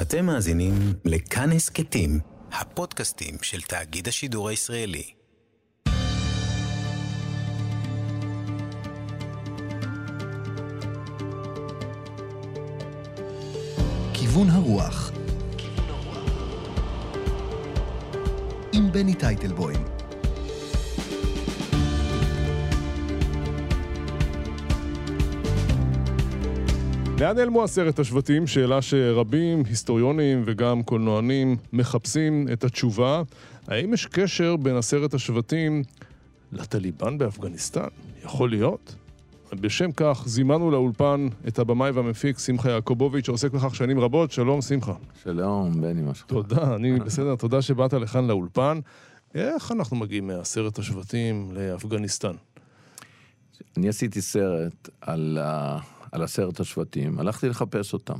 אתם מאזינים לכאן הסכתים, הפודקאסטים של תאגיד השידור הישראלי. כיוון הרוח עם בני טייטלבוים לאן נעלמו עשרת השבטים? שאלה שרבים, היסטוריונים וגם קולנוענים מחפשים את התשובה. האם יש קשר בין עשרת השבטים לטליבן באפגניסטן? יכול להיות? בשם כך זימנו לאולפן את הבמאי והמפיק שמחה יעקובוביץ' שעוסק בכך שנים רבות. שלום שמחה. שלום, בני, מה שלומך? תודה, אני בסדר, תודה שבאת לכאן לאולפן. איך אנחנו מגיעים מעשרת השבטים לאפגניסטן? אני עשיתי סרט על, על עשרת השבטים, הלכתי לחפש אותם.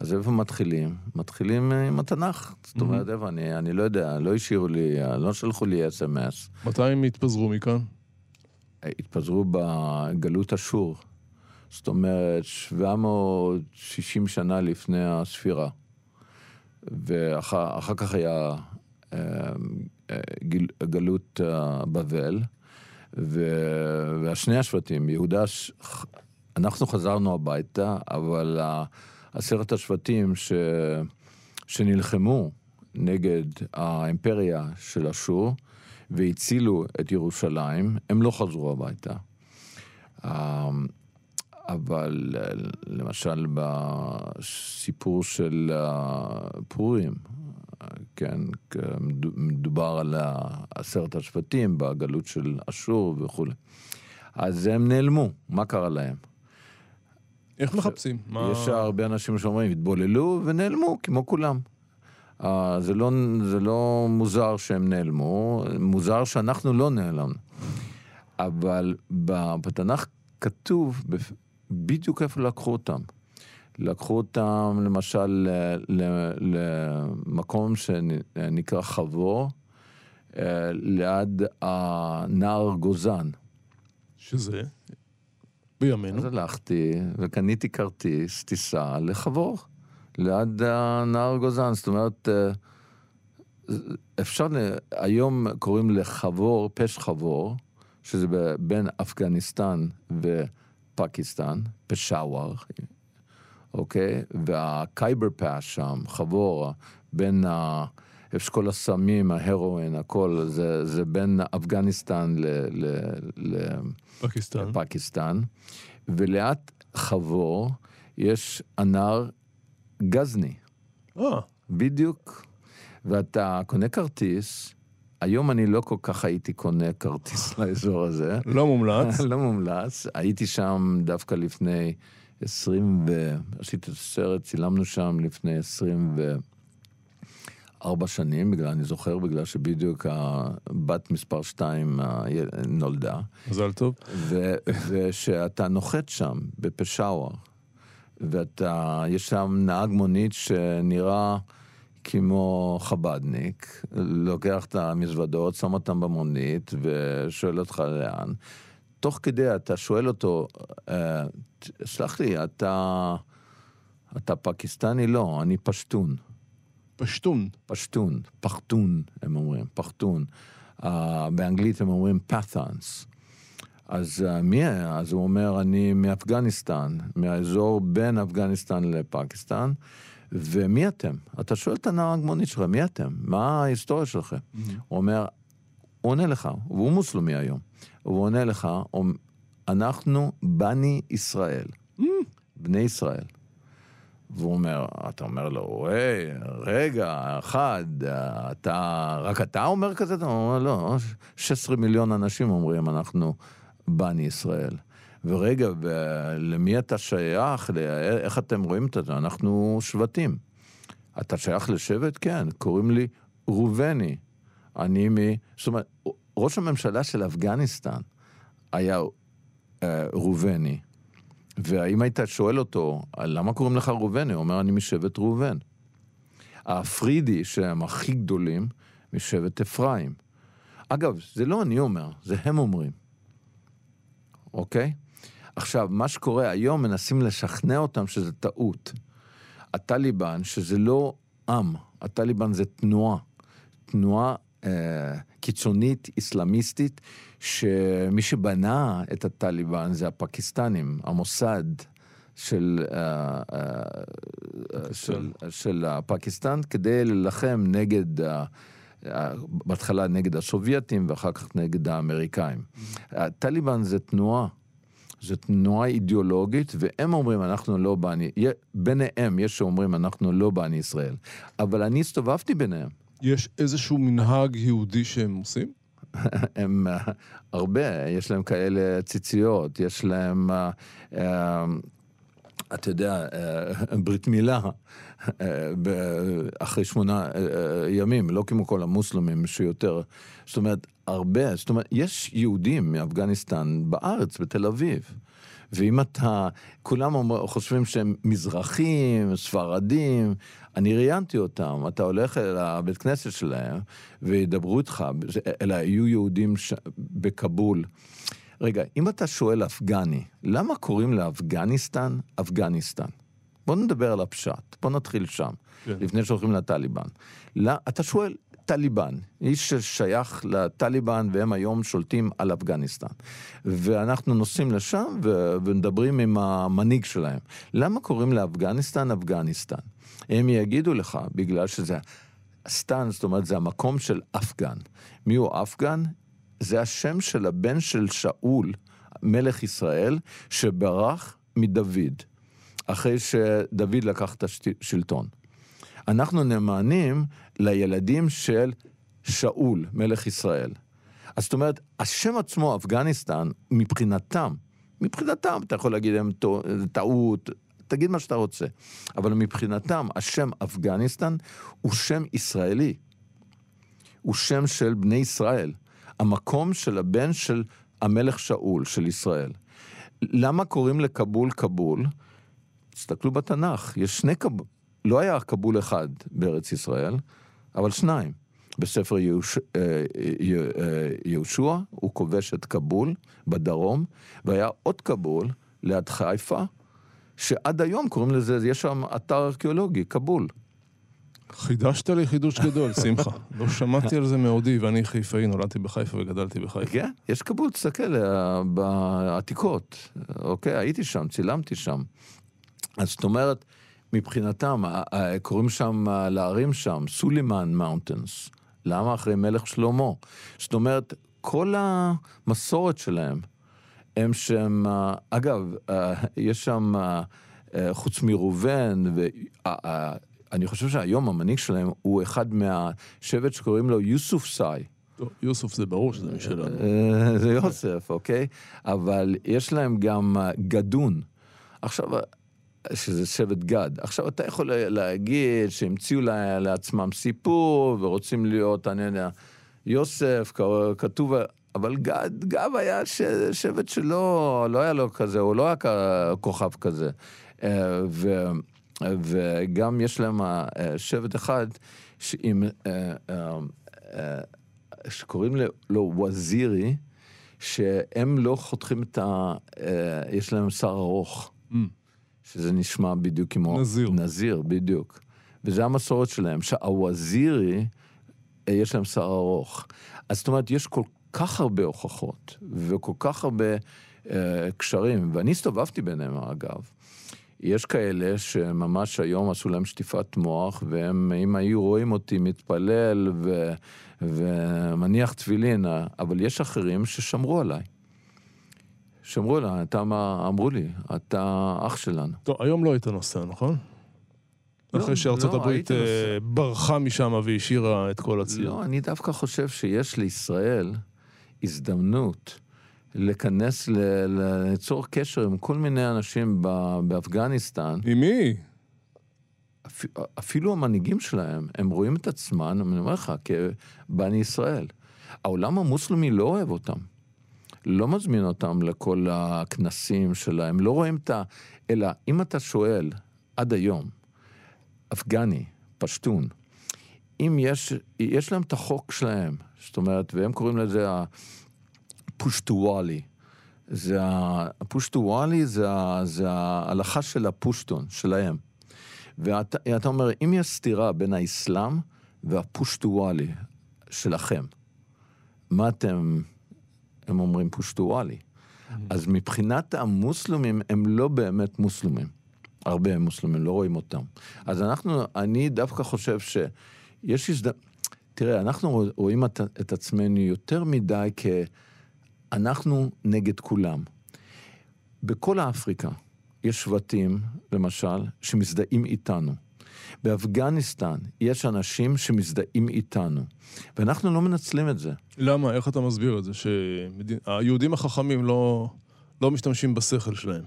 אז איפה מתחילים? מתחילים עם התנ"ך. זאת אומרת, איפה אני, אני לא יודע, לא השאירו לי, לא שלחו לי אס.אם.אס. מתי הם התפזרו מכאן? התפזרו בגלות אשור. זאת אומרת, 760 שנה לפני הספירה. ואחר כך היה אה, אה, גיל, גלות אה, בבל, והשני השבטים, יהודה, אנחנו חזרנו הביתה, אבל עשרת השבטים ש, שנלחמו נגד האימפריה של אשור, והצילו את ירושלים, הם לא חזרו הביתה. אבל למשל בסיפור של פורים, כן, מדובר על עשרת השבטים בגלות של אשור וכולי. אז הם נעלמו, מה קרה להם? איך מחפשים? יש הרבה אנשים שאומרים, התבוללו ונעלמו, כמו כולם. Uh, זה, לא, זה לא מוזר שהם נעלמו, מוזר שאנחנו לא נעלמנו. אבל בתנ"ך כתוב בדיוק איפה לקחו אותם. לקחו אותם למשל למקום שנקרא חבור, ליד הנער גוזן. שזה? בימינו. אז הלכתי וקניתי כרטיס טיסה לחבור. ליד הנהר גוזן, זאת אומרת, אפשר, היום קוראים לחבור, פש חבור, שזה בין אפגניסטן ופקיסטן, פשאוור, אוקיי? והקייבר פאש שם, חבור, בין ה... איפה שכל הסמים, ההרואין, הכל, זה, זה בין אפגניסטן לפקיסטן. לפקיסטן. וליד חבור יש הנהר גזני. אה. בדיוק. ואתה קונה כרטיס, היום אני לא כל כך הייתי קונה כרטיס לאזור הזה. לא מומלץ. לא מומלץ. הייתי שם דווקא לפני 20 ו... עשיתי את הסרט, צילמנו שם לפני 24 שנים, בגלל, אני זוכר, בגלל שבדיוק הבת מספר 2 נולדה. מזל טוב. ושאתה נוחת שם, בפשאוור. ואתה, יש שם נהג מונית שנראה כמו חבדניק, לוקח את המזוודות, שם אותם במונית ושואל אותך לאן. תוך כדי אתה שואל אותו, אה, סלח לי, אתה, אתה פקיסטני? לא, אני פשטון. פשטון? פשטון, פחטון, הם אומרים, פחטון. Uh, באנגלית הם אומרים פאת'אנס. אז uh, מי, אז הוא אומר, אני מאפגניסטן, מהאזור בין אפגניסטן לפקיסטן, ומי אתם? אתה שואל את הנהג מונית שלך, מי אתם? מה ההיסטוריה שלכם? Mm-hmm. הוא אומר, הוא עונה לך, והוא מוסלמי היום, הוא עונה לך, אנחנו בני ישראל, mm-hmm. בני ישראל. והוא אומר, אתה אומר לו, היי, רגע, אחד, אתה, רק אתה אומר כזה? הוא אומר, לא, 16 מיליון אנשים אומרים, אנחנו בני ישראל. ורגע, למי אתה שייך? איך אתם רואים את זה? אנחנו שבטים. אתה שייך לשבט? כן, קוראים לי ראובני. אני מ... זאת אומרת, ראש הממשלה של אפגניסטן היה אה, ראובני. והאם היית שואל אותו, למה קוראים לך ראובני? הוא אומר, אני משבט ראובן. הפרידי, שהם הכי גדולים, משבט אפרים. אגב, זה לא אני אומר, זה הם אומרים. אוקיי? עכשיו, מה שקורה היום, מנסים לשכנע אותם שזה טעות. הטליבן, שזה לא עם, הטליבן זה תנועה. תנועה אה, קיצונית, אסלאמיסטית, שמי שבנה את הטליבן זה הפקיסטנים, המוסד. של, אה, אה, של, של פקיסטן כדי להילחם נגד, אה, בהתחלה נגד הסובייטים ואחר כך נגד האמריקאים. הטליבן זה תנועה, זו תנועה אידיאולוגית, והם אומרים אנחנו לא בני, ביניהם יש שאומרים אנחנו לא בני ישראל, אבל אני הסתובבתי ביניהם. יש איזשהו מנהג יהודי שהם עושים? הם הרבה, יש להם כאלה ציציות, יש להם... אתה יודע, אה, ברית מילה אה, אחרי שמונה אה, ימים, לא כמו כל המוסלמים שיותר. זאת אומרת, הרבה, זאת אומרת, יש יהודים מאפגניסטן בארץ, בתל אביב. ואם אתה, כולם חושבים שהם מזרחים, ספרדים, אני ראיינתי אותם, אתה הולך אל הבית כנסת שלהם וידברו איתך, אלא יהיו יהודים ש... בכבול. רגע, אם אתה שואל אפגני, למה קוראים לאפגניסטן אפגניסטן? בוא נדבר על הפשט, בוא נתחיל שם, כן. לפני שהולכים לטליבן. לא, אתה שואל, טליבן, איש ששייך לטליבן והם היום שולטים על אפגניסטן. ואנחנו נוסעים לשם ו- ומדברים עם המנהיג שלהם. למה קוראים לאפגניסטן אפגניסטן? הם יגידו לך, בגלל שזה סטן, זאת אומרת זה המקום של אפגן. מי הוא אפגן? זה השם של הבן של שאול, מלך ישראל, שברח מדוד, אחרי שדוד לקח את השלטון. אנחנו נאמנים לילדים של שאול, מלך ישראל. אז זאת אומרת, השם עצמו, אפגניסטן, מבחינתם, מבחינתם, אתה יכול להגיד להם טעות, תגיד מה שאתה רוצה, אבל מבחינתם, השם אפגניסטן הוא שם ישראלי. הוא שם של בני ישראל. המקום של הבן של המלך שאול, של ישראל. למה קוראים לכבול כבול? תסתכלו בתנ"ך, יש שני כבול, לא היה כבול אחד בארץ ישראל, אבל שניים. בספר יהוש... אה, אה, יהושע הוא כובש את כבול בדרום, והיה עוד כבול ליד חיפה, שעד היום קוראים לזה, יש שם אתר ארכיאולוגי, כבול. חידשת לי חידוש גדול, שמחה. לא שמעתי על זה מעודי, ואני חיפאי, נולדתי בחיפה וגדלתי בחיפה. כן, יש כבול, תסתכל אה, בעתיקות, אוקיי? הייתי שם, צילמתי שם. אז זאת אומרת, מבחינתם, קוראים שם, להרים שם, סולימן מאונטנס. למה? אחרי מלך שלמה. זאת אומרת, כל המסורת שלהם, הם שהם, אה, אגב, אה, יש שם, חוץ מראובן, אני חושב שהיום המנהיג שלהם הוא אחד מהשבט שקוראים לו יוסוף סאי. יוסוף זה ברור שזה משלנו. אה, זה יוסף, אוקיי? אבל יש להם גם אה, גדון. עכשיו, שזה שבט גד. עכשיו, אתה יכול להגיד שהמציאו לעצמם סיפור ורוצים להיות, אני יודע, יוסף, כתוב, אבל גד, גב היה שבט שלא, לא היה לו כזה, הוא לא היה כוכב כזה. אה, ו... וגם יש להם אה, שבט אחד שעם, אה, שקוראים לו וזירי, שהם לא חותכים את ה... יש להם שר ארוך, mm. שזה נשמע בדיוק כמו... נזיר. נזיר, בדיוק. וזה המסורת שלהם, שהווזירי, יש להם שר ארוך. אז זאת אומרת, יש כל כך הרבה הוכחות, וכל כך הרבה אה, קשרים, ואני הסתובבתי ביניהם, אגב. יש כאלה שממש היום עשו להם שטיפת מוח, והם, אם היו רואים אותי מתפלל ו, ומניח תפילין, אבל יש אחרים ששמרו עליי. שמרו עליי, אתה, מה, אמרו לי, אתה אח שלנו. טוב, היום לא היית נוסע, נכון? לא, אחרי שארצות לא, הברית uh, ברחה משם והשאירה את כל הציר. לא, אני דווקא חושב שיש לישראל הזדמנות להיכנס, ליצור קשר עם כל מיני אנשים באפגניסטן. עם מי? אפ, אפילו המנהיגים שלהם, הם רואים את עצמם, אני אומר לך, כבני ישראל. העולם המוסלמי לא אוהב אותם. לא מזמין אותם לכל הכנסים שלהם, לא רואים את ה... אלא אם אתה שואל, עד היום, אפגני, פשטון, אם יש, יש להם את החוק שלהם, זאת אומרת, והם קוראים לזה פושטואלי. זה הפושטואלי זה, זה ההלכה של הפושטון, שלהם. ואתה אומר, אם יש סתירה בין האסלאם והפושטואלי שלכם, מה אתם, הם אומרים פושטואלי. אז מבחינת המוסלמים, הם לא באמת מוסלמים. הרבה מוסלמים, לא רואים אותם. אז אנחנו, אני דווקא חושב שיש הזדמנות, תראה, אנחנו רואים את, את עצמנו יותר מדי כאנחנו נגד כולם. בכל אפריקה יש שבטים, למשל, שמזדהים איתנו. באפגניסטן יש אנשים שמזדהים איתנו, ואנחנו לא מנצלים את זה. למה? איך אתה מסביר את זה? שהיהודים החכמים לא, לא משתמשים בשכל שלהם.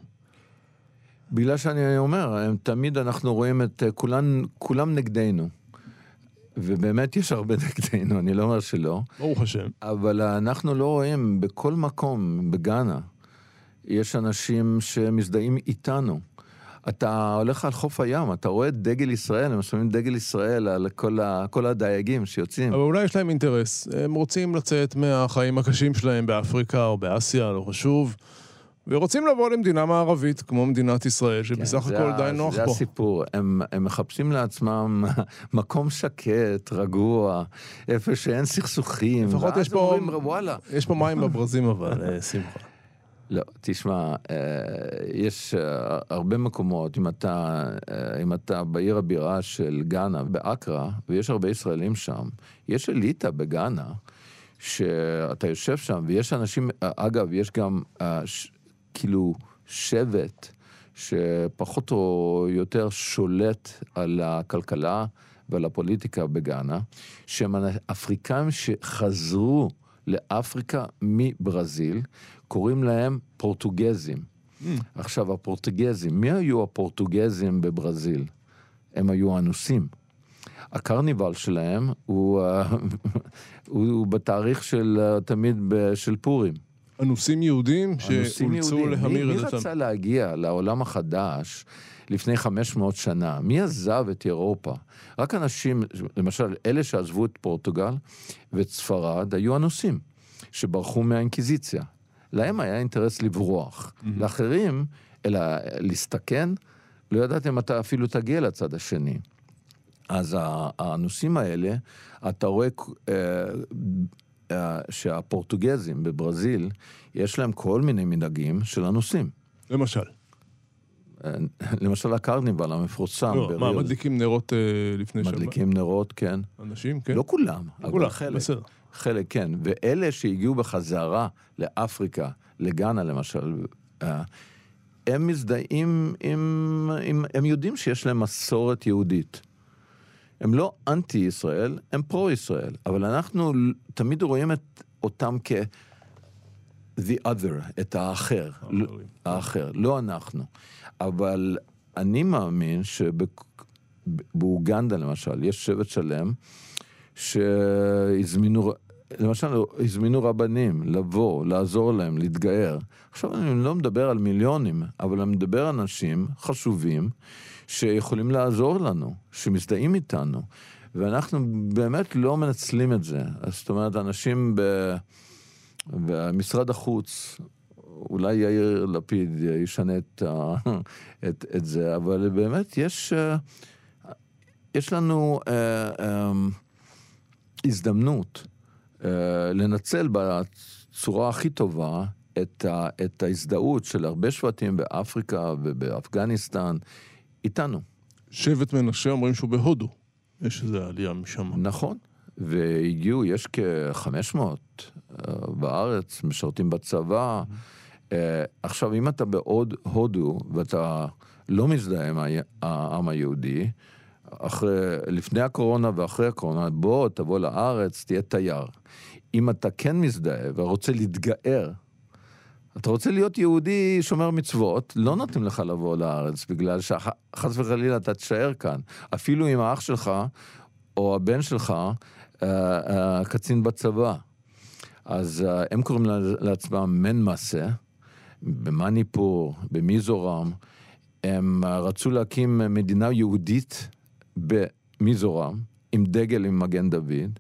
בגלל שאני אומר, הם, תמיד אנחנו רואים את כולם, כולם נגדנו. ובאמת יש הרבה נגדנו, אני לא אומר שלא. ברוך השם. אבל אנחנו לא רואים בכל מקום, בגאנה, יש אנשים שמזדהים איתנו. אתה הולך על חוף הים, אתה רואה את דגל ישראל, הם שומעים דגל ישראל על כל, ה, כל הדייגים שיוצאים. אבל אולי יש להם אינטרס. הם רוצים לצאת מהחיים הקשים שלהם באפריקה או באסיה, לא חשוב. ורוצים לבוא למדינה מערבית, כמו מדינת ישראל, שבסך כן, הכל די נוח זה פה. זה הסיפור, הם, הם מחפשים לעצמם מקום שקט, רגוע, איפה שאין סכסוכים. לפחות יש פה, אומרים, יש פה מים בברזים אבל, אה, שמחה. לא, תשמע, אה, יש אה, הרבה מקומות, אם אתה, אה, אם אתה בעיר הבירה של גאנה, באקרה, ויש הרבה ישראלים שם, יש אליטה בגאנה, שאתה יושב שם, ויש אנשים, אגב, יש גם כאילו שבט שפחות או יותר שולט על הכלכלה ועל הפוליטיקה בגאנה, שהם אפריקאים שחזרו לאפריקה מברזיל, קוראים להם פורטוגזים. Mm. עכשיו, הפורטוגזים, מי היו הפורטוגזים בברזיל? הם היו אנוסים. הקרניבל שלהם הוא, הוא, הוא בתאריך של תמיד של פורים. אנוסים יהודים שאולצו להמיר את דתם. מי רצה להגיע לעולם החדש לפני 500 שנה? מי עזב את אירופה? רק אנשים, למשל, אלה שעזבו את פורטוגל ואת ספרד, היו אנוסים, שברחו מהאינקוויזיציה. להם היה אינטרס לברוח. Mm-hmm. לאחרים, אלא להסתכן, לא ידעתם מתי אפילו תגיע לצד השני. אז הנושאים האלה, אתה רואה אה, אה, שהפורטוגזים בברזיל, יש להם כל מיני מנהגים של הנושאים. למשל? אה, למשל הקרניבל המפורסם. לא, מה, מדליקים נרות אה, לפני שבת? מדליקים נרות, כן. אנשים, כן? לא כולם, לא כולם, חלק. בסדר. חלק כן, ואלה שהגיעו בחזרה לאפריקה, לגאנה למשל, אה, הם מזדהים עם, עם, הם יודעים שיש להם מסורת יהודית. הם לא אנטי ישראל, הם פרו ישראל, אבל אנחנו תמיד רואים את אותם כ... the other, את האחר, האחר, לא אנחנו. אבל אני מאמין שבאוגנדה למשל, יש שבט שלם שהזמינו למשל, הזמינו רבנים לבוא, לעזור להם, להתגייר. עכשיו אני לא מדבר על מיליונים, אבל אני מדבר על אנשים חשובים שיכולים לעזור לנו, שמזדהים איתנו. ואנחנו באמת לא מנצלים את זה. זאת אומרת, אנשים. במשרד החוץ, אולי יאיר לפיד ישנה את, את, את זה, אבל באמת יש, יש לנו אה, אה, הזדמנות. אה, לנצל בצורה הכי טובה את, ה, את ההזדהות של הרבה שבטים באפריקה ובאפגניסטן איתנו. שבט מנשה אומרים שהוא בהודו. יש איזו עלייה משם. נכון, והגיעו, יש כ-500 אה, בארץ, משרתים בצבא. Mm-hmm. עכשיו, אם אתה בעוד הודו ואתה לא מזדהה עם העם היהודי, אחרי, לפני הקורונה ואחרי הקורונה, בוא, תבוא לארץ, תהיה תייר. אם אתה כן מזדהה ורוצה להתגאר, אתה רוצה להיות יהודי שומר מצוות, לא נותנים לך לבוא לארץ, בגלל שחס וחלילה אתה תישאר כאן. אפילו אם האח שלך או הבן שלך אה, אה, קצין בצבא. אז אה, הם קוראים לעצמם מן מסה, במניפור, במיזורם. הם רצו להקים מדינה יהודית במיזורם, עם דגל עם מגן דוד.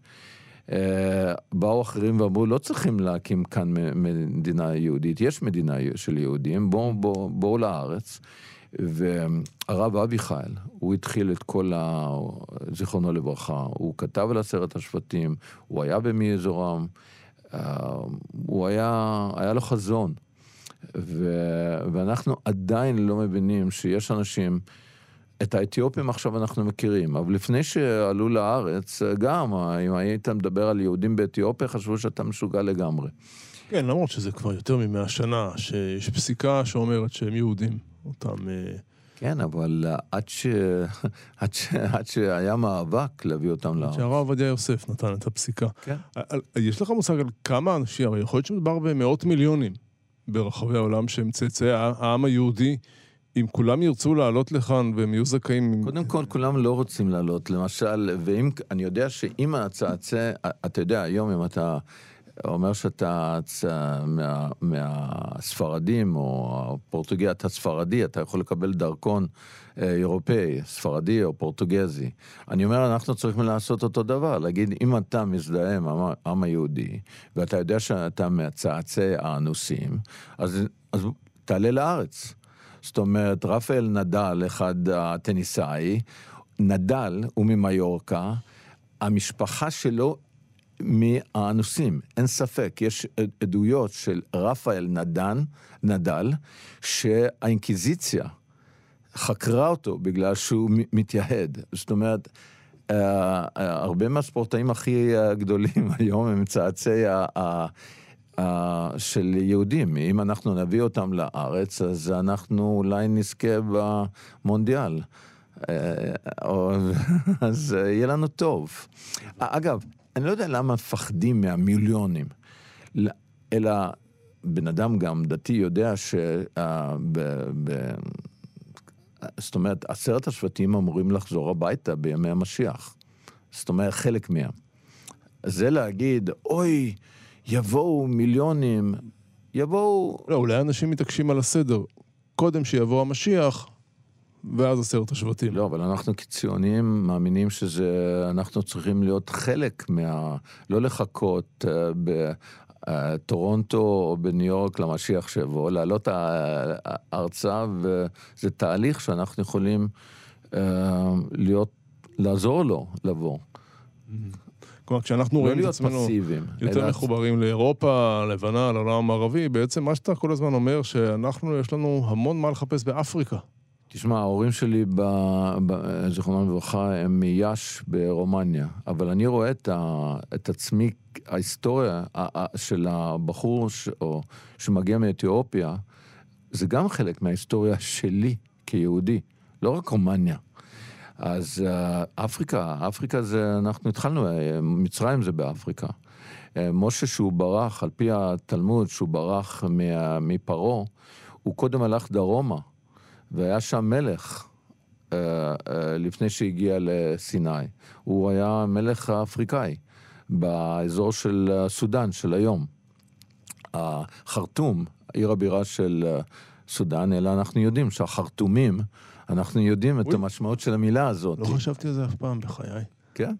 אה, באו אחרים ואמרו, לא צריכים להקים כאן מדינה יהודית, יש מדינה של יהודים, בואו בוא, בוא לארץ. והרב אביחיל, הוא התחיל את כל ה... זיכרונו לברכה, הוא כתב על עשרת השבטים, הוא היה במי אזורם, אה, הוא היה, היה לו חזון. ו... ואנחנו עדיין לא מבינים שיש אנשים, את האתיופים עכשיו אנחנו מכירים, אבל לפני שעלו לארץ, גם, אם היית מדבר על יהודים באתיופיה, חשבו שאתה משוגע לגמרי. כן, למרות שזה כבר יותר ממאה שנה, שיש פסיקה שאומרת שהם יהודים, אותם... אה, כן, אבל עד, ש... עד, ש... עד שהיה מאבק להביא אותם לארץ. שהרב עובדיה יוסף נתן את הפסיקה. כן. יש לך מושג על כמה אנשים, הרי יכול להיות שמדובר במאות מיליונים ברחבי העולם שהם צאצאי העם היהודי. אם כולם ירצו לעלות לכאן והם יהיו זכאים... קודם כל, כולם לא רוצים לעלות. למשל, ואם, אני יודע שאם הצאצא, אתה יודע, היום אם אתה אומר שאתה מה, מהספרדים או הפורטוגי, אתה ספרדי, אתה יכול לקבל דרכון אירופאי, ספרדי או פורטוגזי. אני אומר, אנחנו צריכים לעשות אותו דבר, להגיד, אם אתה מזדהה עם העם היהודי, ואתה יודע שאתה מהצאצא האנוסים, אז, אז תעלה לארץ. זאת אומרת, רפאל נדל, אחד הטניסאי, נדל הוא ממיורקה, המשפחה שלו מהאנוסים, אין ספק, יש עדויות של רפאל נדן, נדל, שהאינקוויזיציה חקרה אותו בגלל שהוא מתייהד. זאת אומרת, Uh, uh, הרבה מהספורטאים הכי uh, גדולים היום הם צאצאי של יהודים. אם אנחנו נביא אותם לארץ, אז אנחנו אולי נזכה במונדיאל. אז יהיה לנו טוב. אגב, אני לא יודע למה מפחדים מהמיליונים, אלא בן אדם גם דתי יודע ש... זאת אומרת, עשרת השבטים אמורים לחזור הביתה בימי המשיח. זאת אומרת, חלק מהם. זה להגיד, אוי, יבואו מיליונים, יבואו... לא, אולי אנשים מתעקשים על הסדר. קודם שיבוא המשיח, ואז עשרת השבטים. לא, אבל אנחנו כציונים מאמינים שזה, אנחנו צריכים להיות חלק מה... לא לחכות uh, בטורונטו או בניו יורק למשיח שיבוא, לעלות ארצה, וזה תהליך שאנחנו יכולים uh, להיות, לעזור לו לבוא. כלומר, כשאנחנו לא רואים את עצמנו פסיביים, יותר אלא... מחוברים לאירופה, לבנה, לעולם המערבי, בעצם מה שאתה כל הזמן אומר, שאנחנו, יש לנו המון מה לחפש באפריקה. תשמע, ההורים שלי, זיכרונם לברכה, הם מיאש ברומניה, אבל אני רואה את, ה, את עצמי, ההיסטוריה של הבחור ש, או, שמגיע מאתיופיה, זה גם חלק מההיסטוריה שלי כיהודי, לא רק רומניה. אז אה, אפריקה, אפריקה זה, אנחנו התחלנו, אה, מצרים זה באפריקה. אה, משה שהוא ברח, על פי התלמוד, שהוא ברח מפרעה, הוא קודם הלך דרומה. והיה שם מלך אה, אה, לפני שהגיע לסיני. הוא היה מלך אפריקאי באזור של סודאן של היום. החרטום, עיר הבירה של אה, סודאן, אלא אנחנו יודעים שהחרטומים, אנחנו יודעים את המשמעות של המילה הזאת. לא חשבתי על זה אף פעם בחיי. כן.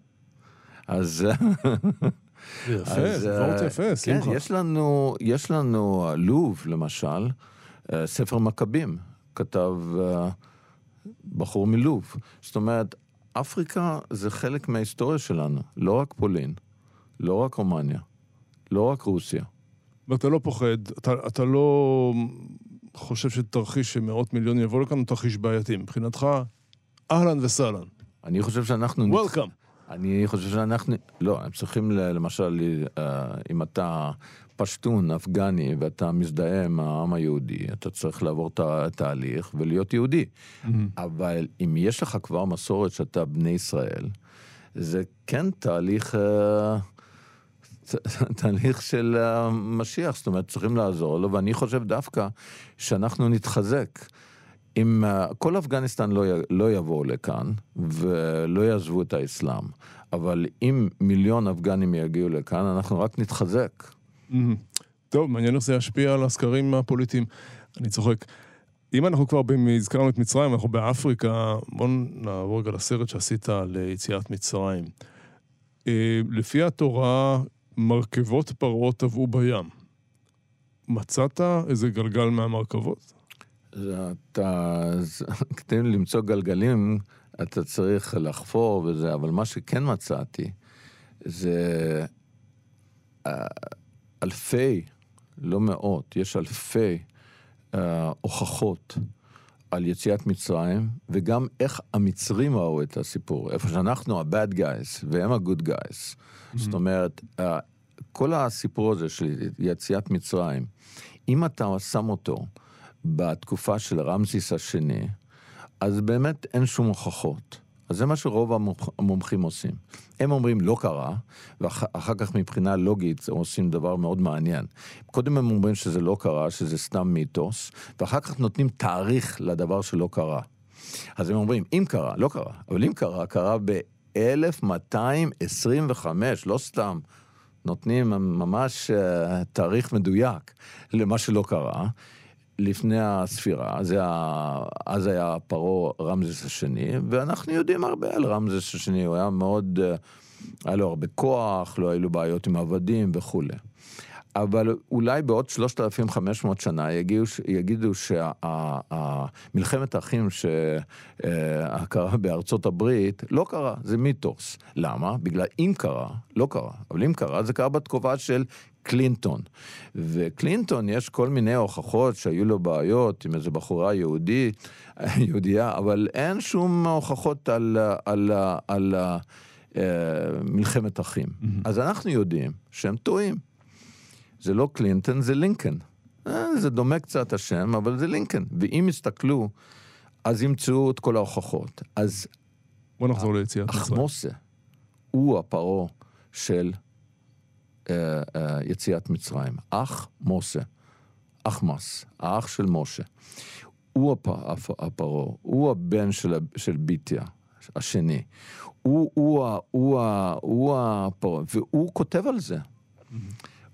אז... יפה, זה וורט יפה, שמחה. כן, יש לנו, יש לנו לוב, למשל, ספר מכבים, כתב uh, בחור מלוב. זאת אומרת, אפריקה זה חלק מההיסטוריה שלנו, לא רק פולין, לא רק רומניה, לא רק רוסיה. ואתה לא פוחד, אתה, אתה לא חושב שתרחיש שמאות מיליון יבוא לכאן הוא תרחיש בעייתי. מבחינתך, אהלן וסהלן. אני חושב שאנחנו... וולקאם. אני חושב שאנחנו... לא, הם צריכים למשל, אה, אם אתה פשטון, אפגני, ואתה מזדהה עם העם היהודי, אתה צריך לעבור את התהליך ולהיות יהודי. Mm-hmm. אבל אם יש לך כבר מסורת שאתה בני ישראל, זה כן תהליך... אה, תהליך של המשיח, זאת אומרת, צריכים לעזור לו, ואני חושב דווקא שאנחנו נתחזק. אם uh, כל אפגניסטן לא, לא יבואו לכאן ולא יעזבו את האסלאם, אבל אם מיליון אפגנים יגיעו לכאן, אנחנו רק נתחזק. טוב, מעניין איך זה ישפיע על הסקרים הפוליטיים. אני צוחק. אם אנחנו כבר הזכרנו את מצרים, אנחנו באפריקה, בואו נעבור רגע לסרט שעשית על יציאת מצרים. אה, לפי התורה, מרכבות פרעה טבעו בים. מצאת איזה גלגל מהמרכבות? אתה, כדי למצוא גלגלים, אתה צריך לחפור וזה, אבל מה שכן מצאתי, זה אה, אלפי, לא מאות, יש אלפי uh, הוכחות על יציאת מצרים, וגם איך המצרים ראו את הסיפור. איפה שאנחנו ה-bad guys, והם ה-good guys. Mm-hmm. זאת אומרת, uh, כל הסיפור הזה של יציאת מצרים, אם אתה שם אותו בתקופה של רמזיס השני, אז באמת אין שום הוכחות. אז זה מה שרוב המומחים עושים. הם אומרים לא קרה, ואחר כך מבחינה לוגית הם עושים דבר מאוד מעניין. קודם הם אומרים שזה לא קרה, שזה סתם מיתוס, ואחר כך נותנים תאריך לדבר שלא קרה. אז הם אומרים, אם קרה, לא קרה, אבל אם קרה, קרה ב-1225, לא סתם. נותנים ממש אה, תאריך מדויק למה שלא קרה. לפני הספירה, זה ה... אז היה פרעה רמזס השני, ואנחנו יודעים הרבה על רמזס השני, הוא היה מאוד, אה, היה לו הרבה כוח, לא היו לו בעיות עם עבדים וכולי. אבל אולי בעוד 3,500 שנה יגידו, יגידו שמלחמת האחים שקרה בארצות הברית לא קרה, זה מיתוס. למה? בגלל אם קרה, לא קרה. אבל אם קרה, זה קרה בתקופה של קלינטון. וקלינטון, יש כל מיני הוכחות שהיו לו בעיות עם איזו בחורה יהודית, יהודייה, אבל אין שום הוכחות על, על, על, על uh, מלחמת אחים. Mm-hmm. אז אנחנו יודעים שהם טועים. זה לא קלינטון, זה לינקן. אה, זה דומה קצת השם, אבל זה לינקן. ואם יסתכלו, אז ימצאו את כל ההוכחות. אז... בוא נחזור ליציאת מצרים. אחמוסה הוא הפרעה של אה, אה, יציאת מצרים. אח מוסה, אחמס, האח של משה. הוא הפרעה, הוא הבן של, של ביטיה, השני. הוא, הוא, הוא, הוא הפרעה, והוא כותב על זה.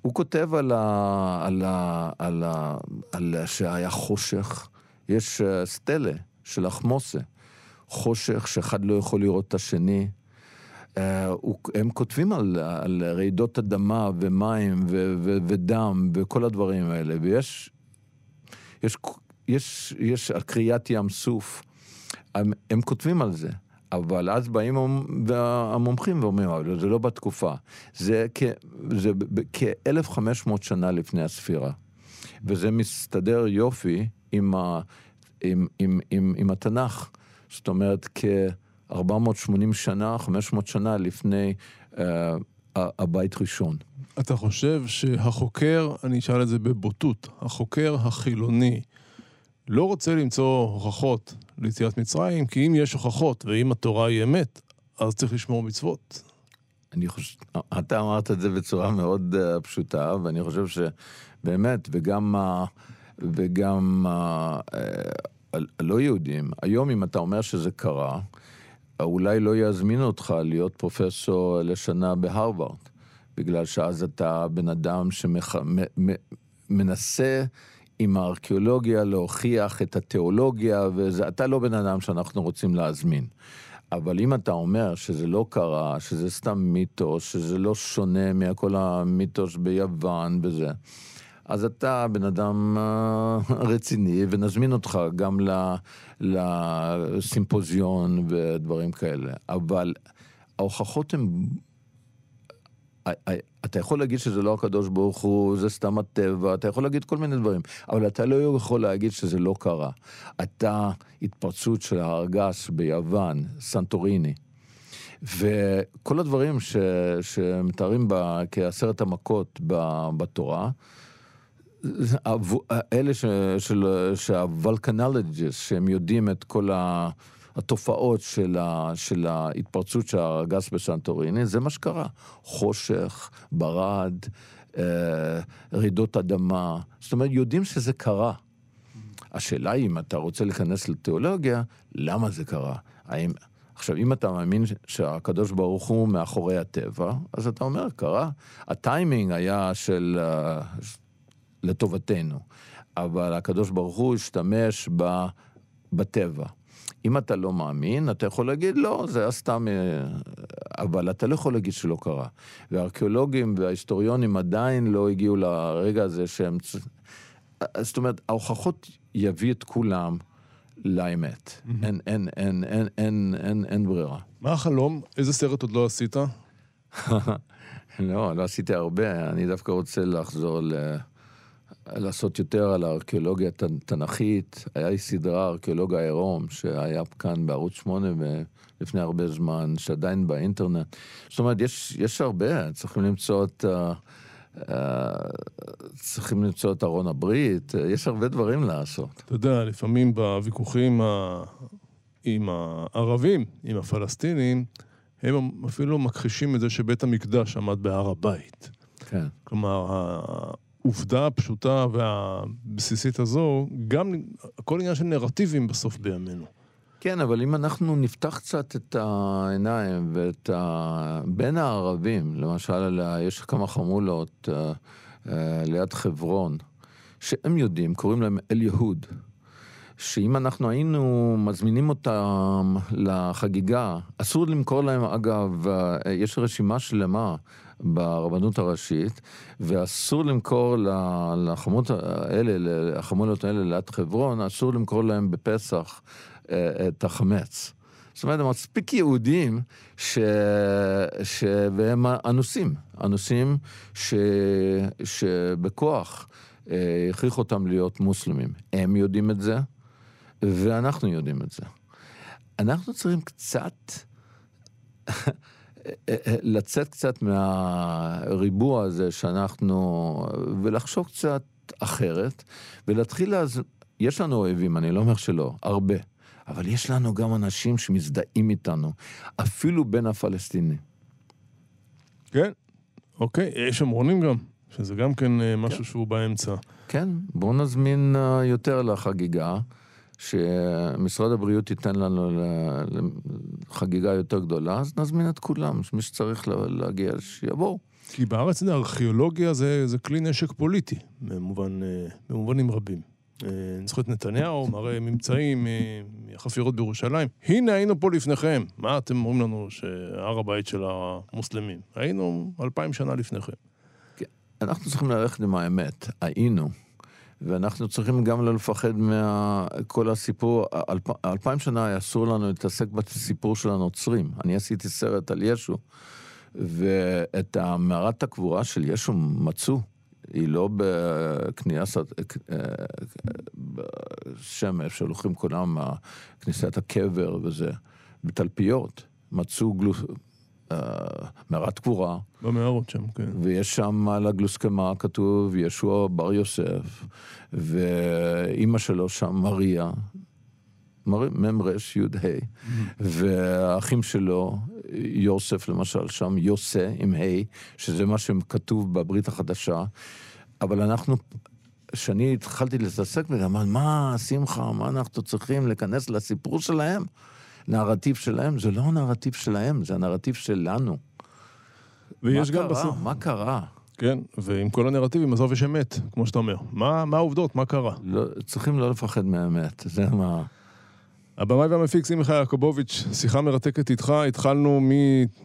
הוא כותב על, ה, על, ה, על, ה, על שהיה חושך, יש אה, סטלה של אחמוסה, חושך שאחד לא יכול לראות את השני, הם כותבים על, על רעידות אדמה ומים ו, ו, ודם וכל הדברים האלה, ויש יש, יש, יש קריאת ים סוף, הם, הם כותבים על זה. אבל אז באים המומחים ואומרים, אבל זה לא בתקופה. זה, זה כ-1500 שנה לפני הספירה. וזה מסתדר יופי עם, ה, עם, עם, עם, עם התנ"ך. זאת אומרת, כ... 480 שנה, 500 שנה לפני uh, הבית ראשון. אתה חושב שהחוקר, אני אשאל את זה בבוטות, החוקר החילוני לא רוצה למצוא הוכחות ליציאת מצרים, כי אם יש הוכחות ואם התורה היא אמת, אז צריך לשמור מצוות. אני חושב, אתה אמרת את זה בצורה מאוד uh, פשוטה, ואני חושב שבאמת, וגם, uh, וגם uh, uh, הלא יהודים, היום אם אתה אומר שזה קרה, אולי לא יזמין אותך להיות פרופסור לשנה בהרווארד, בגלל שאז אתה בן אדם שמנסה עם הארכיאולוגיה להוכיח את התיאולוגיה, ואתה לא בן אדם שאנחנו רוצים להזמין. אבל אם אתה אומר שזה לא קרה, שזה סתם מיתוס, שזה לא שונה מכל המיתוס ביוון וזה, אז אתה בן אדם אה, רציני, ונזמין אותך גם לסימפוזיון ודברים כאלה. אבל ההוכחות הן... אתה יכול להגיד שזה לא הקדוש ברוך הוא, זה סתם הטבע, אתה יכול להגיד כל מיני דברים, אבל אתה לא יכול להגיד שזה לא קרה. אתה התפרצות של הארגס ביוון, סנטוריני. וכל הדברים ש, שמתארים כעשרת המכות בתורה, אלה שהוולקנולוגיסט, שהם יודעים את כל התופעות של, ה, של ההתפרצות של הגס בסנטוריני, זה מה שקרה. חושך, ברד, אה, רעידות אדמה, זאת אומרת, יודעים שזה קרה. השאלה היא, אם אתה רוצה להיכנס לתיאולוגיה, למה זה קרה? האם... עכשיו, אם אתה מאמין שהקדוש ברוך הוא מאחורי הטבע, אז אתה אומר, קרה. הטיימינג היה של... Uh, לטובתנו, אבל הקדוש ברוך הוא השתמש ב, בטבע. אם אתה לא מאמין, אתה יכול להגיד, לא, זה היה סתם... אה, אבל אתה לא יכול להגיד שלא קרה. והארכיאולוגים וההיסטוריונים עדיין לא הגיעו לרגע הזה שהם... זאת אומרת, ההוכחות יביא את כולם לאמת. אין, אין, אין, אין, אין, אין, אין ברירה. מה החלום? איזה סרט עוד לא עשית? לא, לא עשיתי הרבה, אני דווקא רוצה לחזור ל... לעשות יותר על הארכיאולוגיה התנ"כית. היה לי סדרה, ארכיאולוג העירום, שהיה כאן בערוץ 8 לפני הרבה זמן, שעדיין באינטרנט. זאת אומרת, יש, יש הרבה, צריכים למצוא את... Uh, צריכים למצוא את ארון הברית, יש הרבה דברים לעשות. אתה יודע, לפעמים בוויכוחים ה... עם הערבים, עם הפלסטינים, הם אפילו מכחישים את זה שבית המקדש עמד בהר הבית. כן. כלומר, העובדה הפשוטה והבסיסית הזו, גם הכל עניין של נרטיבים בסוף בימינו. כן, אבל אם אנחנו נפתח קצת את העיניים ואת ה... בין הערבים, למשל, יש כמה חמולות uh, uh, ליד חברון, שהם יודעים, קוראים להם אל יהוד. שאם אנחנו היינו מזמינים אותם לחגיגה, אסור למכור להם, אגב, אה, יש רשימה שלמה ברבנות הראשית, ואסור למכור לחמות האלה, לחמולות האלה ליד חברון, אסור למכור להם בפסח אה, את החמץ. זאת אומרת, הם מספיק יהודים, ש... ש... והם אנוסים, אנוסים ש... שבכוח אה, הכריחו אותם להיות מוסלמים. הם יודעים את זה, ואנחנו יודעים את זה. אנחנו צריכים קצת לצאת קצת מהריבוע הזה שאנחנו, ולחשוב קצת אחרת, ולהתחיל אז, יש לנו אויבים, אני לא אומר שלא, הרבה, אבל יש לנו גם אנשים שמזדהים איתנו, אפילו בין הפלסטינים. כן, אוקיי, יש אמרונים גם, שזה גם כן אה, משהו כן. שהוא באמצע. כן, בואו נזמין אה, יותר לחגיגה. שמשרד הבריאות ייתן לנו חגיגה יותר גדולה, אז נזמין את כולם, מי שצריך להגיע, שיבואו. כי בארץ ארכיאולוגיה זה, זה כלי נשק פוליטי, במובן, אה, במובנים רבים. אה, אני זוכר את נתניהו, מראה ממצאים אה, מהחפירות בירושלים. הנה היינו פה לפניכם. מה אתם אומרים לנו שהר הבית של המוסלמים? היינו אלפיים שנה לפניכם. כן, אנחנו צריכים ללכת עם האמת. היינו. ואנחנו צריכים גם לא לפחד מכל הסיפור, אלפ, אלפיים שנה אסור לנו להתעסק בסיפור של הנוצרים. אני עשיתי סרט על ישו, ואת מערת הקבורה של ישו מצאו. היא לא בכניסת, בשם, איפה שהולכים כולם, כניסת הקבר וזה, בתלפיות. מצאו גלוס, אה, מערת קבורה. במערות שם, כן. ויש שם על הגלוסקמה כתוב ישוע בר יוסף, ואימא שלו שם מריה, מ"ר י"ה. והאחים שלו, יוסף למשל, שם יוסה עם ה', שזה מה שכתוב בברית החדשה, אבל אנחנו כשאני התחלתי להתעסק בזה, אמרתי, מה, שמחה, מה אנחנו צריכים להיכנס לסיפור שלהם? נרטיב שלהם, זה לא הנרטיב שלהם, זה הנרטיב שלנו. ויש גם קרה? בסוף... מה קרה? כן, ועם כל הנרטיבים בסוף יש אמת, כמו שאתה אומר. מה, מה העובדות? מה קרה? לא, צריכים לא לפחד מהאמת, זה מה... הבמאי והמפיק שמחה יעקובוביץ', שיחה מרתקת איתך, התחלנו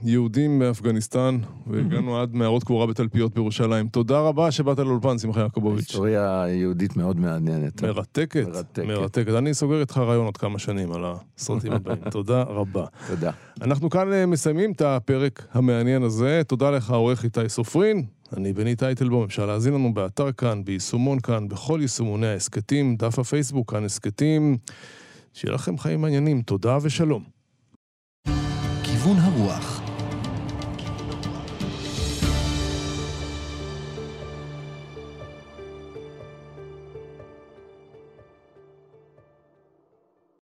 מיהודים באפגניסטן והגענו עד מערות קבורה בתלפיות בירושלים. תודה רבה שבאת לאולפן, שמחה יעקובוביץ'. היסטוריה יהודית מאוד מעניינת. מרתקת, מרתקת. מרתקת. אני סוגר איתך רעיון עוד כמה שנים על הסרטים הבאים. תודה רבה. תודה. אנחנו כאן אה, מסיימים את הפרק המעניין הזה. תודה לך, עורך איתי סופרין. אני בני טייטלבום, אפשר להזין לנו באתר כאן, ביישומון כאן, בכל יישומוני ההסכתים, דף הפייסבוק כאן הסכתים. שיהיה לכם חיים מעניינים, תודה ושלום.